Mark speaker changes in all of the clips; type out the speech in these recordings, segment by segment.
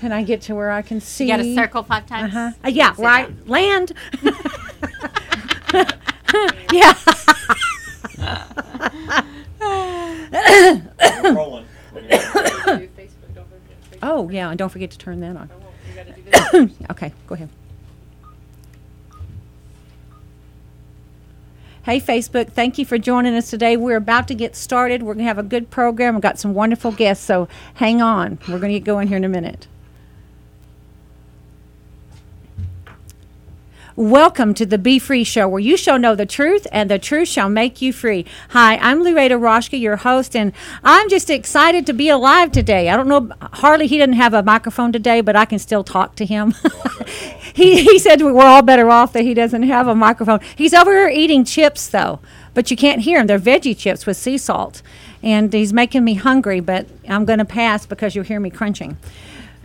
Speaker 1: Can I get to where I can see?
Speaker 2: You got to circle five times.
Speaker 1: Uh-huh. Uh, yeah,
Speaker 2: Sit
Speaker 1: right.
Speaker 2: down.
Speaker 1: Land. yeah.
Speaker 3: Rolling.
Speaker 1: Oh, yeah, and don't forget to turn that on. okay, go ahead. Hey, Facebook, thank you for joining us today. We're about to get started. We're going to have a good program. We've got some wonderful guests, so hang on. We're going to get going here in a minute. Welcome to the Be Free Show, where you shall know the truth and the truth shall make you free. Hi, I'm Louada Raschke, your host, and I'm just excited to be alive today. I don't know, Harley, he didn't have a microphone today, but I can still talk to him. he, he said we're all better off that he doesn't have a microphone. He's over here eating chips, though, but you can't hear him. They're veggie chips with sea salt, and he's making me hungry, but I'm going to pass because you'll hear me crunching.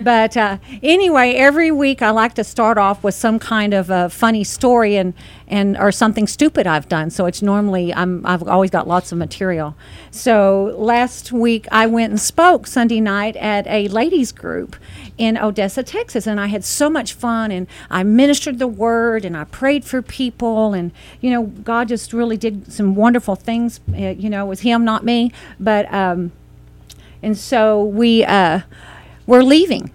Speaker 1: But uh, anyway, every week I like to start off with some kind of a funny story and, and or something stupid I've done. So it's normally I'm I've always got lots of material. So last week I went and spoke Sunday night at a ladies group in Odessa, Texas, and I had so much fun and I ministered the word and I prayed for people and you know God just really did some wonderful things. Uh, you know, it was Him, not me. But um, and so we. Uh, we're leaving.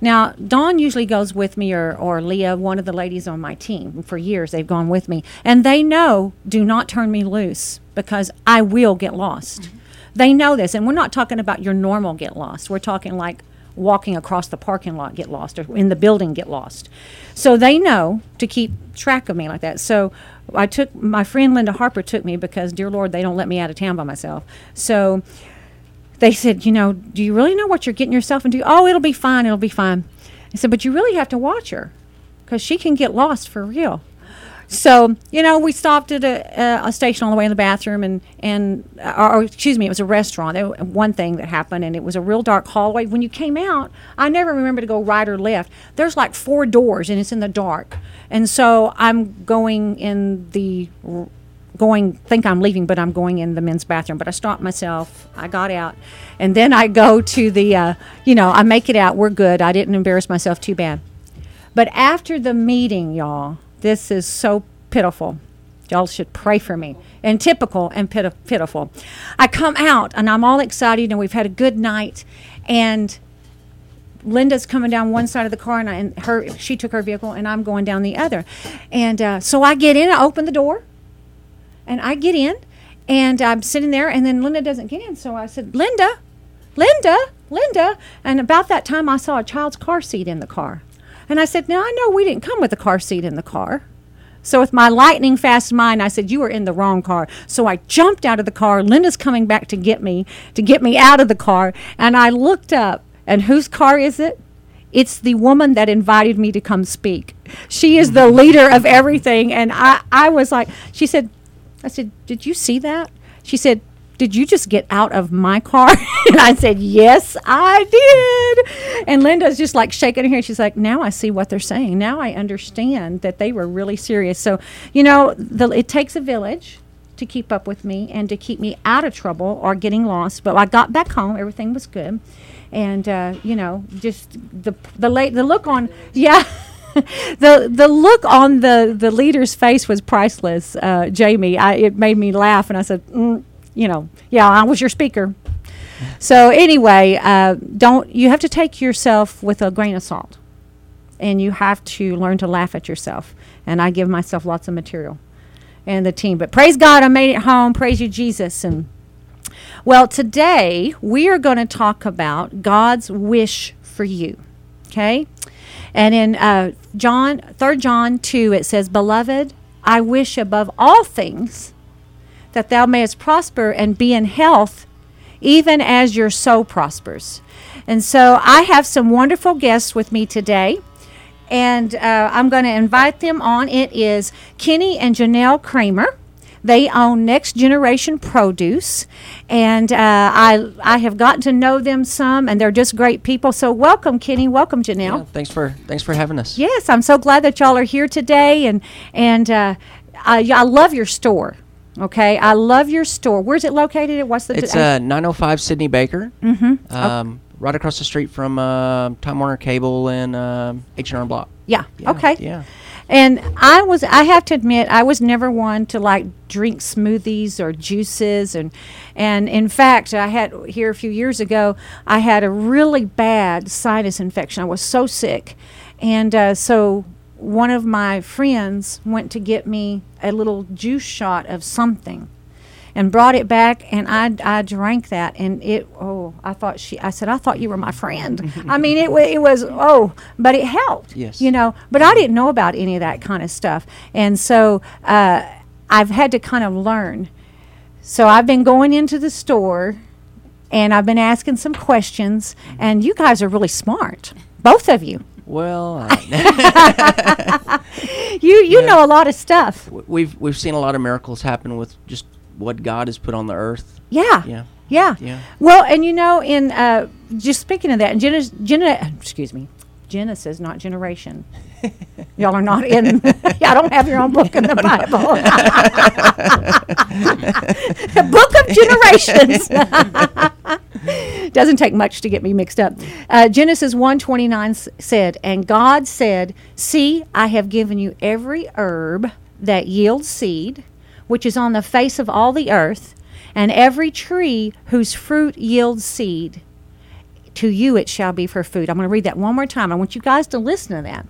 Speaker 1: Now, Dawn usually goes with me, or, or Leah, one of the ladies on my team. For years, they've gone with me. And they know do not turn me loose because I will get lost. Mm-hmm. They know this. And we're not talking about your normal get lost. We're talking like walking across the parking lot get lost or in the building get lost. So they know to keep track of me like that. So I took my friend Linda Harper took me because, dear Lord, they don't let me out of town by myself. So they said, you know, do you really know what you're getting yourself into? Oh, it'll be fine. It'll be fine. I said, but you really have to watch her because she can get lost for real. So, you know, we stopped at a, a station on the way in the bathroom and, and or, or excuse me, it was a restaurant. One thing that happened, and it was a real dark hallway. When you came out, I never remember to go right or left. There's like four doors, and it's in the dark. And so I'm going in the going think I'm leaving, but I'm going in the men's bathroom. But I stopped myself. I got out, and then I go to the, uh, you know, I make it out. We're good. I didn't embarrass myself too bad. But after the meeting, y'all, this is so pitiful. Y'all should pray for me. And typical and pit- pitiful. I come out and I'm all excited, and we've had a good night, and. Linda's coming down one side of the car, and, I, and her she took her vehicle, and I'm going down the other, and uh, so I get in, I open the door, and I get in and I'm sitting there and then Linda doesn't get in. So I said, Linda, Linda, Linda. And about that time I saw a child's car seat in the car. And I said, Now I know we didn't come with a car seat in the car. So with my lightning fast mind, I said, You were in the wrong car. So I jumped out of the car. Linda's coming back to get me, to get me out of the car. And I looked up, and whose car is it? It's the woman that invited me to come speak. She is the leader of everything. And I, I was like, she said, I said, Did you see that? She said, Did you just get out of my car? and I said, Yes, I did. And Linda's just like shaking her head. She's like, Now I see what they're saying. Now I understand that they were really serious. So, you know, the, it takes a village to keep up with me and to keep me out of trouble or getting lost. But I got back home, everything was good. And, uh, you know, just the, the, the look on, yeah. the the look on the the leader's face was priceless, uh, Jamie. I, it made me laugh, and I said, mm, you know, yeah, I was your speaker. So anyway, uh, don't you have to take yourself with a grain of salt, and you have to learn to laugh at yourself. And I give myself lots of material, and the team. But praise God, I made it home. Praise you, Jesus, and. Well, today we are going to talk about God's wish for you. Okay? And in uh, John, 3 John 2, it says, Beloved, I wish above all things that thou mayest prosper and be in health, even as your soul prospers. And so I have some wonderful guests with me today. And uh, I'm going to invite them on. It is Kenny and Janelle Kramer. They own Next Generation Produce, and uh, I I have gotten to know them some, and they're just great people. So welcome, Kenny. Welcome, Janelle.
Speaker 4: Yeah, thanks for thanks for having us.
Speaker 1: Yes, I'm so glad that y'all are here today, and and uh, I, I love your store. Okay, I love your store. Where's it located? What's the?
Speaker 4: It's uh, 905 Sidney Baker. Mm-hmm. Um,
Speaker 2: right across the street from uh, Time Warner Cable and uh, H&R Block.
Speaker 1: Yeah.
Speaker 2: Yeah,
Speaker 1: Okay.
Speaker 2: Yeah.
Speaker 1: And I was I have to admit I was never one to like drink smoothies or juices and and in fact I had here a few years ago I had a really bad sinus infection. I was so sick. And uh, so one of my friends went to get me a little juice shot of something and brought it back and I, I drank that and it oh I thought she I said I thought you were my friend. I mean it, it was oh but it helped
Speaker 2: Yes.
Speaker 1: you know but I didn't know about any of that kind of stuff. And so uh, I've had to kind of learn. So I've been going into the store and I've been asking some questions and you guys are really smart both of you.
Speaker 2: Well,
Speaker 1: you you
Speaker 2: Yeah.
Speaker 1: know a lot of stuff.
Speaker 2: We've we've seen a lot of miracles happen with just what God has put on the earth.
Speaker 1: yeah
Speaker 2: Yeah.
Speaker 1: Yeah.
Speaker 2: Yeah.
Speaker 1: Well, and you know, in uh, just speaking of that, in Genesis, excuse me, Genesis, not generation. Y'all are not in. Y'all don't have your own book in the Bible. The book of generations. Doesn't take much to get me mixed up. Uh, Genesis 129 s- said, And God said, See, I have given you every herb that yields seed, which is on the face of all the earth, and every tree whose fruit yields seed. To you it shall be for food. I'm going to read that one more time. I want you guys to listen to that.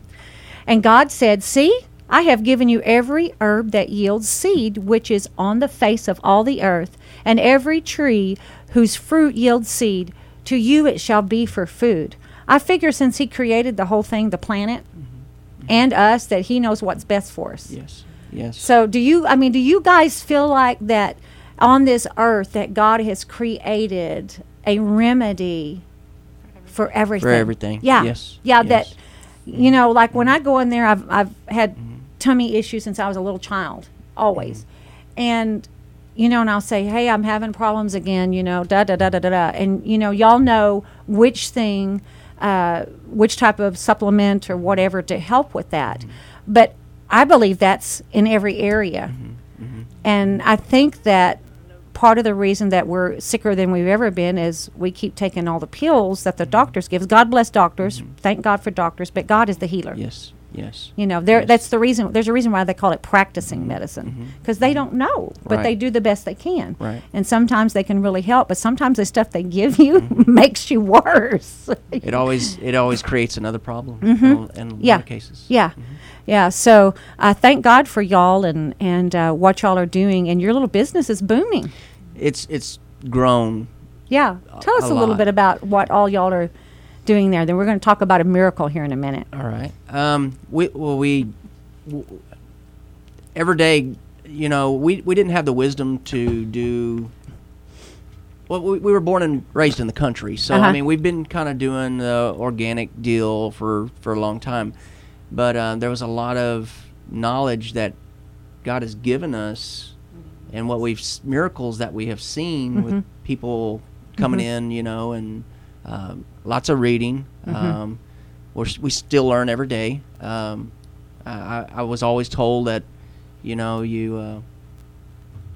Speaker 1: And God said, See, I have given you every herb that yields seed, which is on the face of all the earth, and every tree whose fruit yields seed. To you it shall be for food. I figure since He created the whole thing, the planet, mm-hmm. and us, that He knows what's best for us.
Speaker 2: Yes. Yes.
Speaker 1: So, do you, I mean, do you guys feel like that on this earth that God has created a remedy for everything?
Speaker 2: For everything.
Speaker 1: Yeah.
Speaker 2: Yes.
Speaker 1: Yeah.
Speaker 2: Yes.
Speaker 1: That, you know, like when I go in there, I've, I've had mm-hmm. tummy issues since I was a little child, always. Mm-hmm. And, you know, and I'll say, hey, I'm having problems again, you know, da da da da da da. And, you know, y'all know which thing, uh, which type of supplement or whatever to help with that. Mm-hmm. But I believe that's in every area. Mm-hmm, mm-hmm. And I think that part of the reason that we're sicker than we've ever been is we keep taking all the pills that the mm-hmm. doctors give. us. God bless doctors. Thank God for doctors, but God is the healer.
Speaker 2: yes. Yes.
Speaker 1: You know, there
Speaker 2: Yes.
Speaker 1: that's the reason there's a reason why they call it practicing medicine because they don't know, but they do the best they can.
Speaker 2: Right.
Speaker 1: And sometimes they can really help, but sometimes the stuff they give you makes you worse.
Speaker 2: It always it always creates another problem. In, in
Speaker 1: Yeah.
Speaker 2: cases.
Speaker 1: Yeah, yeah. So uh, thank God for y'all and and uh, what y'all are doing, and your little business is booming.
Speaker 2: It's it's grown.
Speaker 1: Yeah, tell us
Speaker 2: a
Speaker 1: a, little bit about what all y'all are doing there. Then we're going to talk about a miracle here in a minute.
Speaker 2: All right. Um. We well we. W- every day, you know, we we didn't have the wisdom to do. Well, we, we were born and raised in the country, so
Speaker 1: Uh-huh.
Speaker 2: I mean, we've been kind of doing the organic deal for for a long time, but uh, there was a lot of knowledge that God has given us, and what we've miracles that we have seen with people coming in, you know, and um, lots of reading. Um, we're, we still learn every day. Um, I, I- I was always told that, you know, you uh,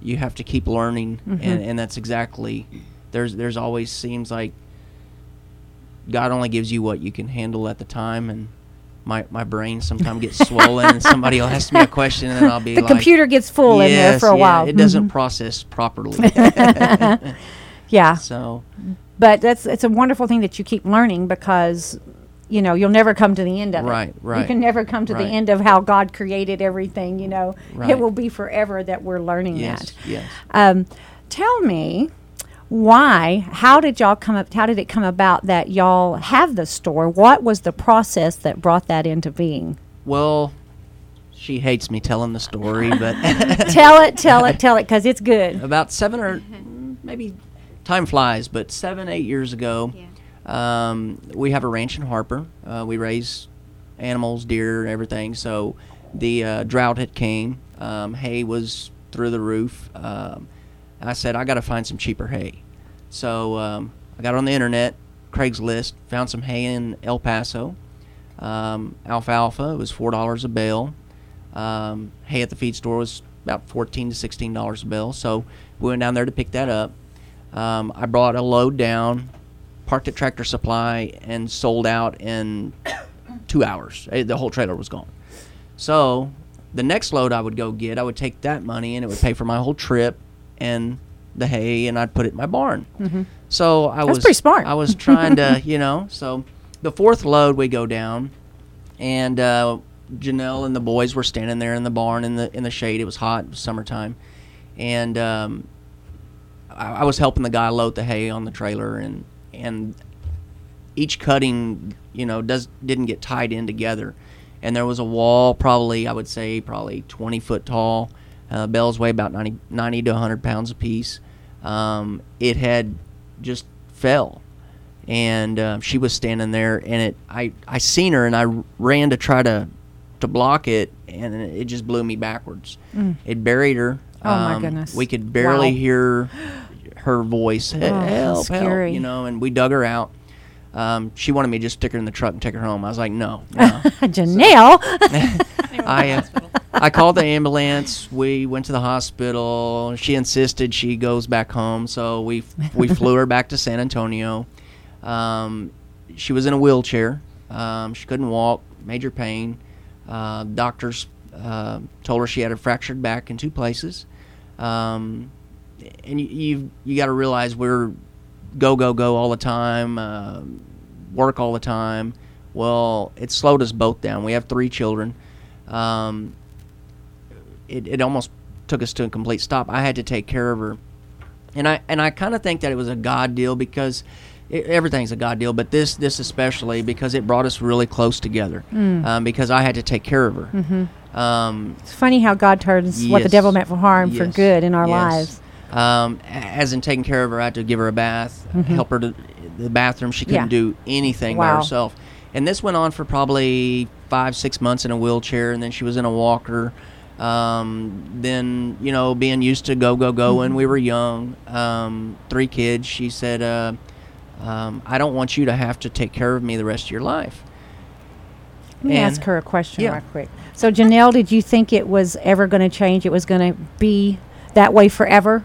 Speaker 2: you have to keep learning, and, and that's exactly. There's there's always seems like God only gives you what you can handle at the time, and my my brain sometimes gets swollen, and somebody will ask me a question, and I'll be
Speaker 1: The
Speaker 2: like,
Speaker 1: computer gets full in there for a
Speaker 2: yeah,
Speaker 1: while.
Speaker 2: It doesn't
Speaker 1: Mhm.
Speaker 2: process properly.
Speaker 1: Yeah,
Speaker 2: so
Speaker 1: but that's it's a wonderful thing that you keep learning because you know you'll never come to the end of it.
Speaker 2: Right, right.
Speaker 1: You can never come to the end of how God created everything. You know, it will be forever that we're learning
Speaker 2: yes,
Speaker 1: that.
Speaker 2: yes.
Speaker 1: Um, tell me why how did y'all come up how did it come about that y'all have the store what was the process that brought that into being
Speaker 2: Well, she hates me telling the story, but
Speaker 1: tell it tell it tell it because it's good
Speaker 2: about seven or mm, maybe time flies, but seven, eight years ago, um, we have a ranch in Harper. Uh, we raise animals, deer, everything. So the uh, drought had came. Um, hay was through the roof. Um, I said I got to find some cheaper hay. So um, I got on the internet, Craigslist, found some hay in El Paso. Um, alfalfa was four dollars a bale. Um, hay at the feed store was about fourteen to sixteen dollars a bale. So we went down there to pick that up. Um, I brought a load down, parked at Tractor Supply and sold out in two hours. Eh, The whole trailer was gone. So the next load I would go get, I would take that money and it would pay for my whole trip and the hay, and I'd put it in my barn. So I was
Speaker 1: pretty smart.
Speaker 2: I was trying to, you know. So the fourth load we go down, and uh, Janelle and the boys were standing there in the barn in the in the shade. It was hot, it was summertime, and um, I, I was helping the guy load the hay on the trailer, and and each cutting, you know, does didn't get tied in together, and there was a wall, probably I would say probably 20 foot tall. Uh, bales weigh about 90, 90 to 100 pounds apiece. Um, it had just fell, and uh, she was standing there, and it I I seen her, and I ran to try to to block it, and it just blew me backwards. It buried her.
Speaker 1: Oh, my
Speaker 2: Um,
Speaker 1: goodness.
Speaker 2: We could barely
Speaker 1: Wow.
Speaker 2: hear her voice.
Speaker 1: Oh,
Speaker 2: help, help,
Speaker 1: scary.
Speaker 2: you know, and we dug her out. Um, she wanted me to just stick her in the truck and take her home. I was like, no, no.
Speaker 1: Janelle.
Speaker 2: I uh, I called the ambulance. We went to the hospital. She insisted she goes back home, so we we flew her back to San Antonio. Um, she was in a wheelchair. Um, she couldn't walk, major pain. Uh, doctors uh, told her she had a fractured back in two places. Um, and you you, you got to realize we're go go go all the time, uh, work all the time. Well, it slowed us both down. We have three children. Um, it, it almost took us to a complete stop. I had to take care of her, and I and I kind of think that it was a God deal because it, everything's a God deal, but this this especially because it brought us really close together. Um, because I had to take care of her. Um,
Speaker 1: it's funny how God turns what the devil meant for harm for good in our
Speaker 2: Yes.
Speaker 1: lives.
Speaker 2: Um, as in taking care of her, I had to give her a bath, help her to the bathroom. She couldn't
Speaker 1: Mm-hmm. Yeah.
Speaker 2: do anything by herself. And this went on for probably five, six months in a wheelchair, and then she was in a walker. Um, then you know, being used to go, go, go when we
Speaker 1: Mm-hmm.
Speaker 2: were young, um, three kids. She said, uh, um, "I don't want you to have to take care of me the rest of your life."
Speaker 1: Let me
Speaker 2: And-
Speaker 1: ask her a question
Speaker 2: Yeah.
Speaker 1: right quick. So, Janelle, did you think it was ever going to change? It was going to be that way forever?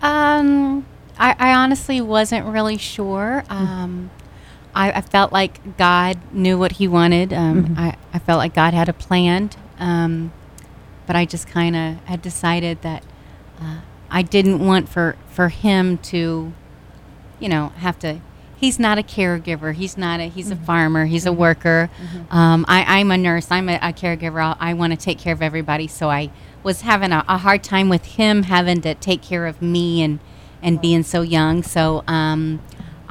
Speaker 3: Um, I, I honestly wasn't really sure. Um, I, I felt like God knew what He wanted. Um, I, I felt like God had a plan. Um, but I just kind of had decided that uh, I didn't want for, for Him to, you know, have to. He's not a caregiver. He's not a. He's a farmer. He's a worker. Um, I, I'm a nurse. I'm a, a caregiver. I'll, I want to take care of everybody. So I was having a, a hard time with him having to take care of me and and being so young. So um,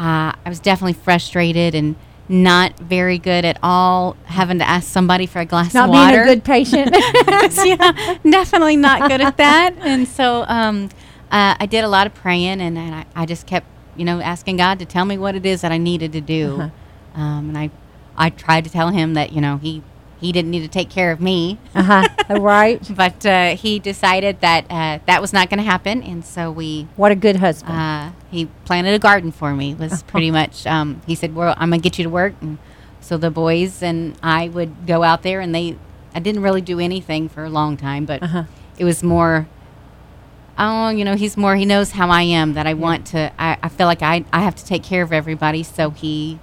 Speaker 3: uh, I was definitely frustrated and not very good at all having to ask somebody for a glass
Speaker 1: Not
Speaker 3: of water.
Speaker 1: Not being a good patient.
Speaker 3: yeah, definitely not good at that. And so um, uh, I did a lot of praying, and, and I, I just kept, you know, asking God to tell me what it is that I needed to do.
Speaker 1: Uh-huh.
Speaker 3: Um, and I, I tried to tell him that, you know, he he didn't need to take care of me,
Speaker 1: uh-huh. Right.
Speaker 3: but uh, he decided that uh, that was not going to happen, and so we.
Speaker 1: What a good husband.
Speaker 3: Uh, he planted a garden for me. Was pretty much. Um, he said, "Well, I'm gonna get you to work." And so the boys and I would go out there, and they. I didn't really do anything for a long time, but
Speaker 1: Uh-huh.
Speaker 3: it was more. Oh, you know, he's more. He knows how I am. That I want to. I, I feel like I I have to take care of everybody. So he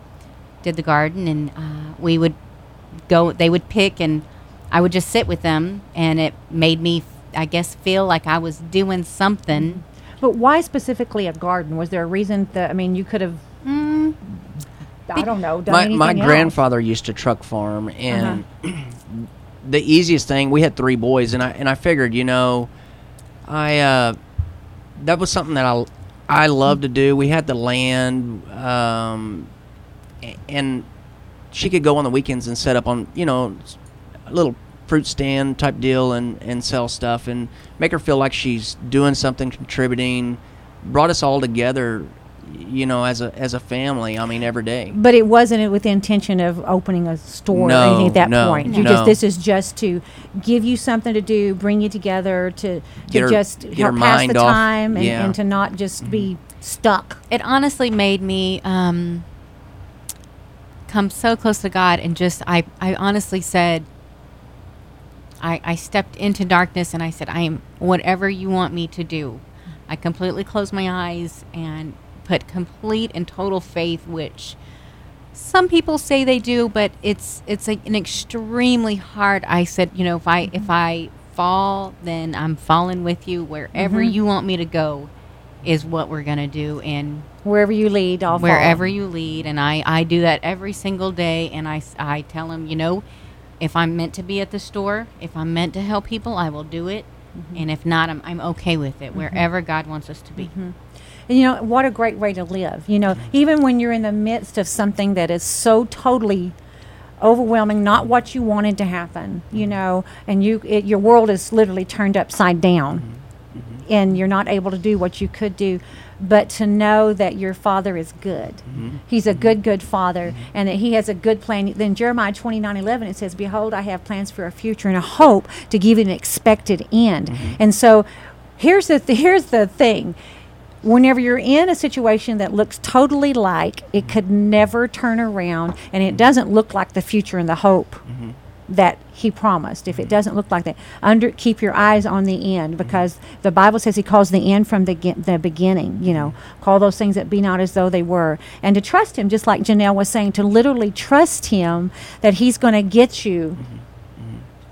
Speaker 3: did the garden, and uh, we would go. They would pick, and I would just sit with them, and it made me, I guess, feel like I was doing something.
Speaker 1: but why specifically a garden? Was there a reason that, I mean, you could have,
Speaker 3: Mm,
Speaker 1: I don't know, done
Speaker 2: my
Speaker 1: anything
Speaker 2: my
Speaker 1: else?
Speaker 2: grandfather used to truck farm and
Speaker 1: Uh-huh.
Speaker 2: the easiest thing we had three boys and I and I figured you know I uh, that was something that I I love to do we had the land um, and she could go on the weekends and set up on you know a little fruit stand type deal and and sell stuff and make her feel like she's doing something contributing brought us all together you know as a as a family I mean every day
Speaker 1: But it wasn't with the intention of opening a store or anything at that
Speaker 2: no,
Speaker 1: point. You
Speaker 2: no.
Speaker 1: just this is just to give you something to do, bring you together to, to
Speaker 2: her-
Speaker 1: just
Speaker 2: get
Speaker 1: help pass the
Speaker 2: off.
Speaker 1: time and,
Speaker 2: Yeah. Mm-hmm.
Speaker 1: and to not just be stuck.
Speaker 3: it honestly made me um, come so close to God, and just I, I honestly said, I, I stepped into darkness, and I said, I am whatever you want me to do. I completely closed my eyes and put complete and total faith, which some people say they do, but it's it's a, an extremely hard. I said, you know, if I if mm-hmm. I fall, then I'm falling with you wherever mm-hmm. you want me to go, is what we're gonna do, and
Speaker 1: Wherever you lead, I'll
Speaker 3: wherever
Speaker 1: follow.
Speaker 3: you lead. And I, I do that every single day. And I, I tell them you know if i'm meant to be at the store if i'm meant to help people i will do it. Mm-hmm. And if not I'm, I'm okay with it mm-hmm. wherever god wants us to be. Mm-hmm.
Speaker 1: And you know, what a great way to live. You know, even when you're in the midst of something that is so totally overwhelming, not what you wanted to happen, you know, and you it, your world is literally turned upside down. And you're not able to do what you could do, but to know that your father is good. Mm-hmm. He's a mm-hmm. good, good father, mm-hmm. and that he has a good plan. Then Jeremiah 29 11, it says, Behold, I have plans for a future and a hope to give you an expected end. And so here's the, th- here's the thing whenever you're in a situation that looks totally like it could never turn around and it doesn't look like the future and the hope that he promised. If it mm-hmm. doesn't look like that under keep your eyes on the end mm-hmm. because the bible says he calls the end from the, the beginning you know. Mm-hmm. Call those things that be not as though they were. And to trust him just like janelle was saying to literally trust him that he's going to get you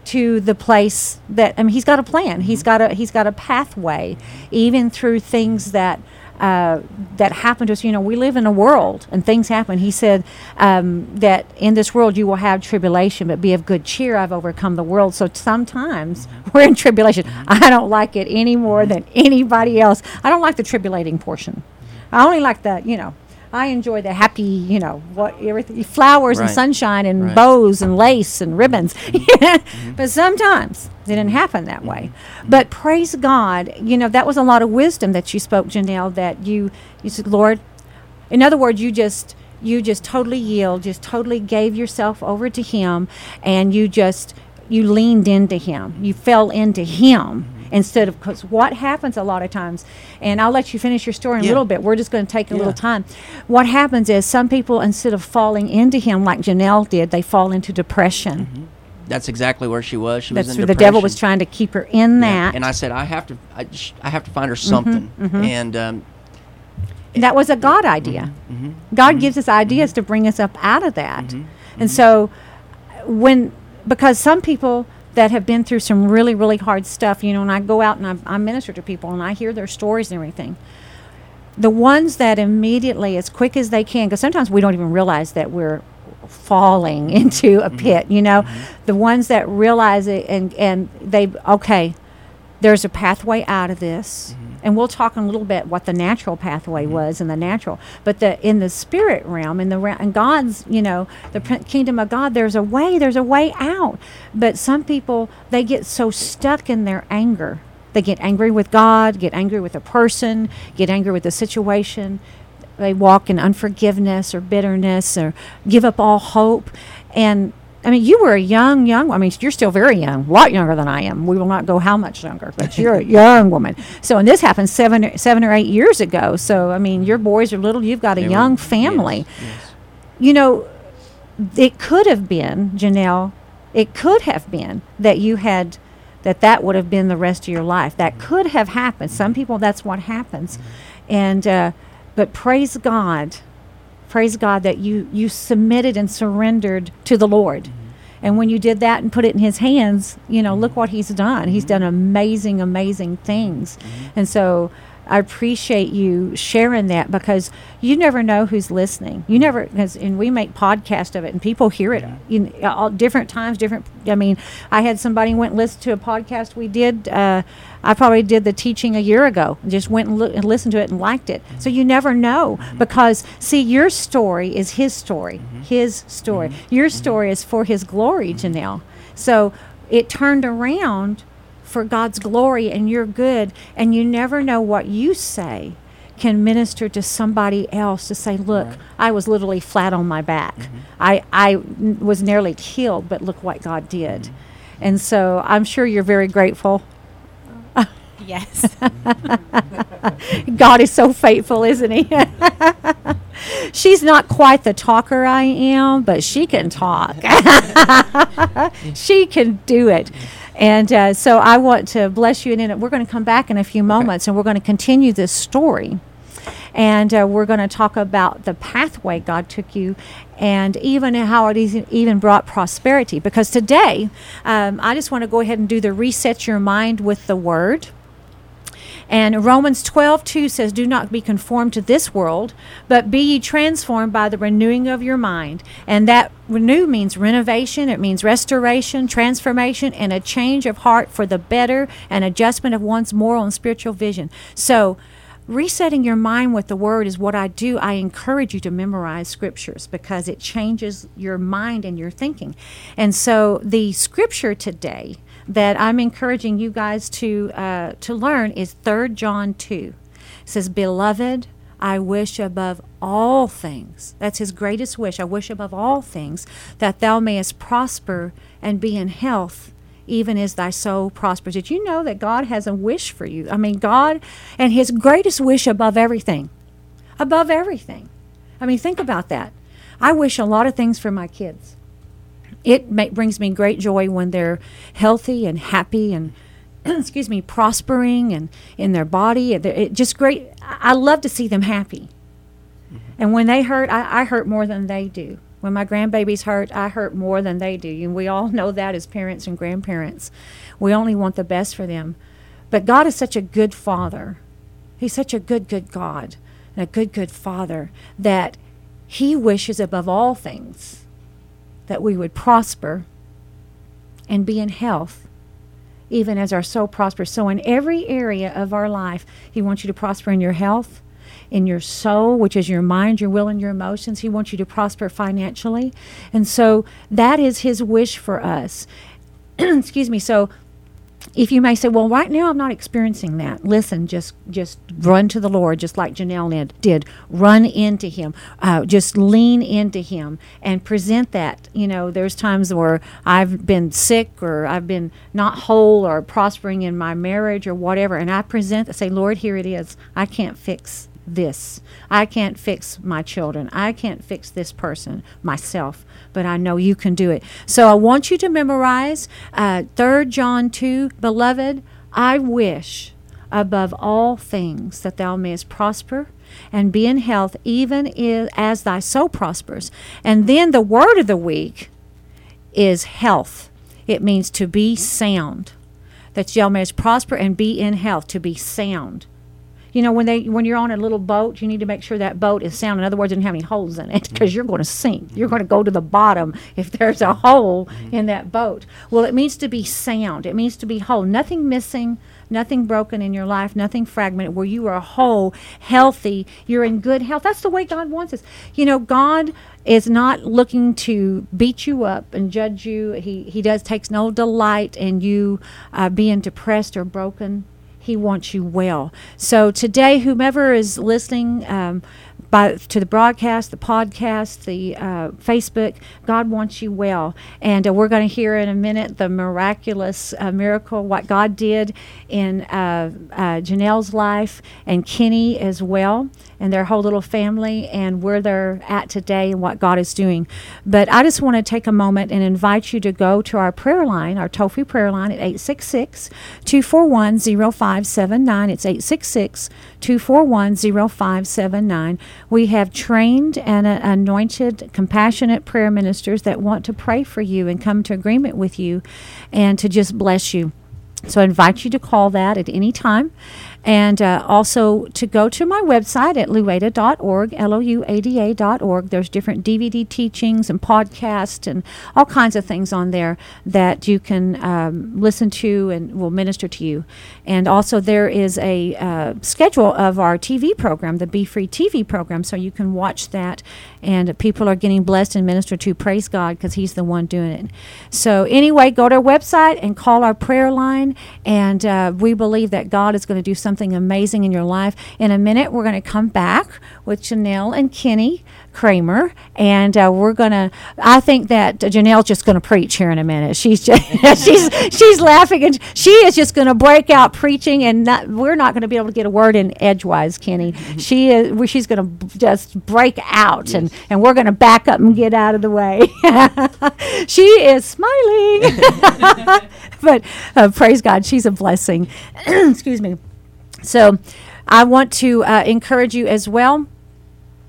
Speaker 1: to the place that I mean he's got a plan. He's got a he's got a pathway, even through things that uh, that happen to us. You know, we live in a world and things happen. He said um, that in this world you will have tribulation, but be of good cheer. I've overcome the world. So sometimes mm-hmm. we're in tribulation. Mm-hmm. I don't like it any more mm-hmm. than anybody else. I don't like the tribulating portion. I only like the you know. I enjoy the happy, you know, what everything flowers and sunshine and
Speaker 2: Right.
Speaker 1: bows and lace and ribbons. but sometimes it didn't happen that way. But praise God, you know, that was a lot of wisdom that you spoke, Janelle, that you you said, Lord, in other words, you just you just totally yield, just totally gave yourself over to him and you just you leaned into him. You fell into him. Instead of, because what happens a lot of times, and I'll let you finish your story in a little bit. We're just going to take a little time. What happens is some people, instead of falling into him like Janelle did, they fall into depression. Mm-hmm.
Speaker 2: That's exactly where she was. She
Speaker 1: That's
Speaker 2: was in
Speaker 1: the the devil was trying to keep her in
Speaker 2: Yeah.
Speaker 1: that.
Speaker 2: And I said, I have to, I, sh- I have to find her mm-hmm, something. Mm-hmm. And um,
Speaker 1: that was a God mm-hmm. idea.
Speaker 2: Mm-hmm.
Speaker 1: God gives us ideas to bring us up out of that. And so when because some people that have been through some really really hard stuff, you know, and I go out and I, I minister to people and I hear their stories and everything. The ones that immediately, as quick as they can, because sometimes we don't even realize that we're falling into a mm-hmm. pit. You know, mm-hmm. the ones that realize it and and they okay, there's a pathway out of this mm-hmm. and we'll talk in a little bit what the natural pathway was in the natural but the in the spirit realm in the ra- in god's you know the kingdom of god there's a way there's a way out. But some people they get so stuck in their anger. They get angry with god get angry with a person get angry with the situation they walk in unforgiveness or bitterness or give up all hope and I mean, you were a young, young. I mean, you're still very young, a lot younger than I am. We will not go how much younger, but you're a young woman. So, and this happened seven, or- seven or eight years ago. So, I mean, your boys are little. You've got a
Speaker 2: they were-
Speaker 1: young
Speaker 2: yes,
Speaker 1: family.
Speaker 2: yes.
Speaker 1: You know, it could have been Janelle. It could have been that you had that that would have been the rest of your life. That could have happened. Some people, that's what happens. And uh, but praise God, praise God that you you submitted and surrendered to the Lord. And when you did that and put it in his hands, you know, look what he's done. He's mm-hmm. done amazing, amazing things. Mm-hmm. And so I appreciate you sharing that because you never know who's listening. You never, cause, and we make podcast of it, and people hear it. You know, all different times, different. I mean, I had somebody went and listened to a podcast we did. Uh, I probably did the teaching a year ago. Just went and, and listened to it and liked it. So you never know mm-hmm. because see, your story is his story, mm-hmm. his story. Mm-hmm. Your story is for his glory, Janelle. So it turned around for God's glory and your good, and you never know what you say can minister to somebody else to say, "Look, I was literally flat on my back. Mm-hmm. I I n- was nearly killed, but look what God did." Mm-hmm. And so I'm sure you're very grateful.
Speaker 3: yes
Speaker 1: God is so faithful, isn't he? She's not quite the talker I am, but she can talk. she can do it. And uh, so I want to bless you. And we're going to come back in a few moments and we're going to continue this story. And uh, we're going to talk about the pathway God took you and even how it even brought prosperity. Because today, um, I just want to go ahead and do the reset your mind with the word. And Romans 12, 2 says, Do not be conformed to this world, but be ye transformed by the renewing of your mind. And that renew means renovation, it means restoration, transformation, and a change of heart for the better and adjustment of one's moral and spiritual vision. So, resetting your mind with the word is what I do. I encourage you to memorize scriptures because it changes your mind and your thinking. And so, the scripture today that I'm encouraging you guys to uh, to learn is Third John two. It says, "Beloved, I wish above all things. That's his greatest wish. I wish above all things that thou mayest prosper and be in health." Even as thy soul prospers. Did you know that God has a wish for you? I mean, God and His greatest wish above everything. Above everything. I mean, think about that. I wish a lot of things for my kids it ma- brings me great joy when they're healthy and happy and excuse me prospering and in their body. It just great i love to see them happy. Mm-hmm. and when they hurt I, I hurt more than they do. When my grandbabies hurt i hurt more than they do. And we all know that as parents and grandparents. We only want the best for them. But god is such a good father. He's such a good good god and a good good father that he wishes above all things that we would prosper and be in health, even as our soul prospers. So, in every area of our life, He wants you to prosper in your health, in your soul, which is your mind, your will, and your emotions. He wants you to prosper financially. And so, that is His wish for us. Excuse me. So, if you may say, well, right now I'm not experiencing that. Listen, just just run to the Lord, just like Janelle did. Run into Him. Uh, just lean into Him and present that. You know, there's times where I've been sick or I've been not whole or prospering in my marriage or whatever, and I present, say, Lord, here it is. I can't fix this. I can't fix my children. I can't fix this person myself but I know you can do it. So I want you to memorize uh, 3 John 2 Beloved, I wish above all things that thou mayest prosper and be in health, even as thy soul prospers. And then the word of the week is health. It means to be sound. That thou mayest prosper and be in health, to be sound you know when they when you're on a little boat you need to make sure that boat is sound. In other words it doesn't have any holes in it because you're going to sink. You're going to go to the bottom if there's a hole in that boat. Well it means to be sound. It means to be whole. Nothing missing nothing broken in your life nothing fragmented. Where you are whole healthy you're in good health. That's the way god wants us. You know god is not looking to beat you up and judge you. He he does takes no delight in you uh, being depressed or broken he wants you well. So today, whomever is listening, um, by to the broadcast, the podcast, the uh, Facebook. God wants you well, and uh, we're going to hear in a minute the miraculous uh, miracle what God did in uh, uh, Janelle's life and Kenny as well, and their whole little family, and where they're at today and what God is doing. But I just want to take a moment and invite you to go to our prayer line, our toll free prayer line at 866 241 0579. It's 866 241 0579. We have trained and uh, anointed, compassionate prayer ministers that want to pray for you and come to agreement with you and to just bless you. So I invite you to call that at any time and uh, also to go to my website at louada.org, L-O-U-A-D-A.org. There's different DVD teachings and podcasts and all kinds of things on there that you can um, listen to and will minister to you. And also there is a uh, schedule of our TV program, the Be Free TV program, so you can watch that. And people are getting blessed and ministered to. Praise God because He's the one doing it. So anyway, go to our website and call our prayer line. And uh, we believe that God is going to do something something amazing in your life. In a minute, we're going to come back with Janelle and Kenny Kramer, and uh, we're gonna. I think that Janelle's just gonna preach here in a minute. She's just, she's she's laughing, and she is just gonna break out preaching, and not, we're not gonna be able to get a word in edgewise, Kenny. Mm-hmm. She is. She's gonna just break out, yes. and and we're gonna back up and get out of the way. she is smiling, but uh, praise God, she's a blessing. Excuse me. So, I want to uh, encourage you as well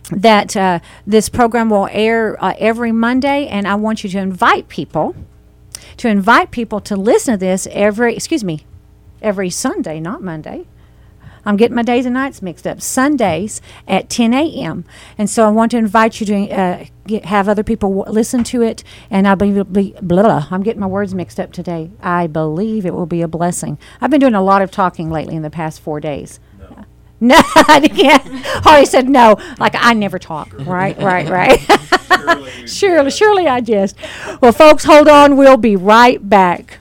Speaker 1: that uh, this program will air uh, every Monday, and I want you to invite people to invite people to listen to this every excuse me every Sunday, not Monday. I'm getting my days and nights mixed up. Sundays at 10 a.m. And so I want to invite you to uh, get, have other people w- listen to it. And I believe it'll be blah, blah. I'm getting my words mixed up today. I believe it will be a blessing. I've been doing a lot of talking lately in the past four days. No, I can't. Harley said no. Like I never talk. Right, right, right. surely, surely I just. Well, folks, hold on. We'll be right back.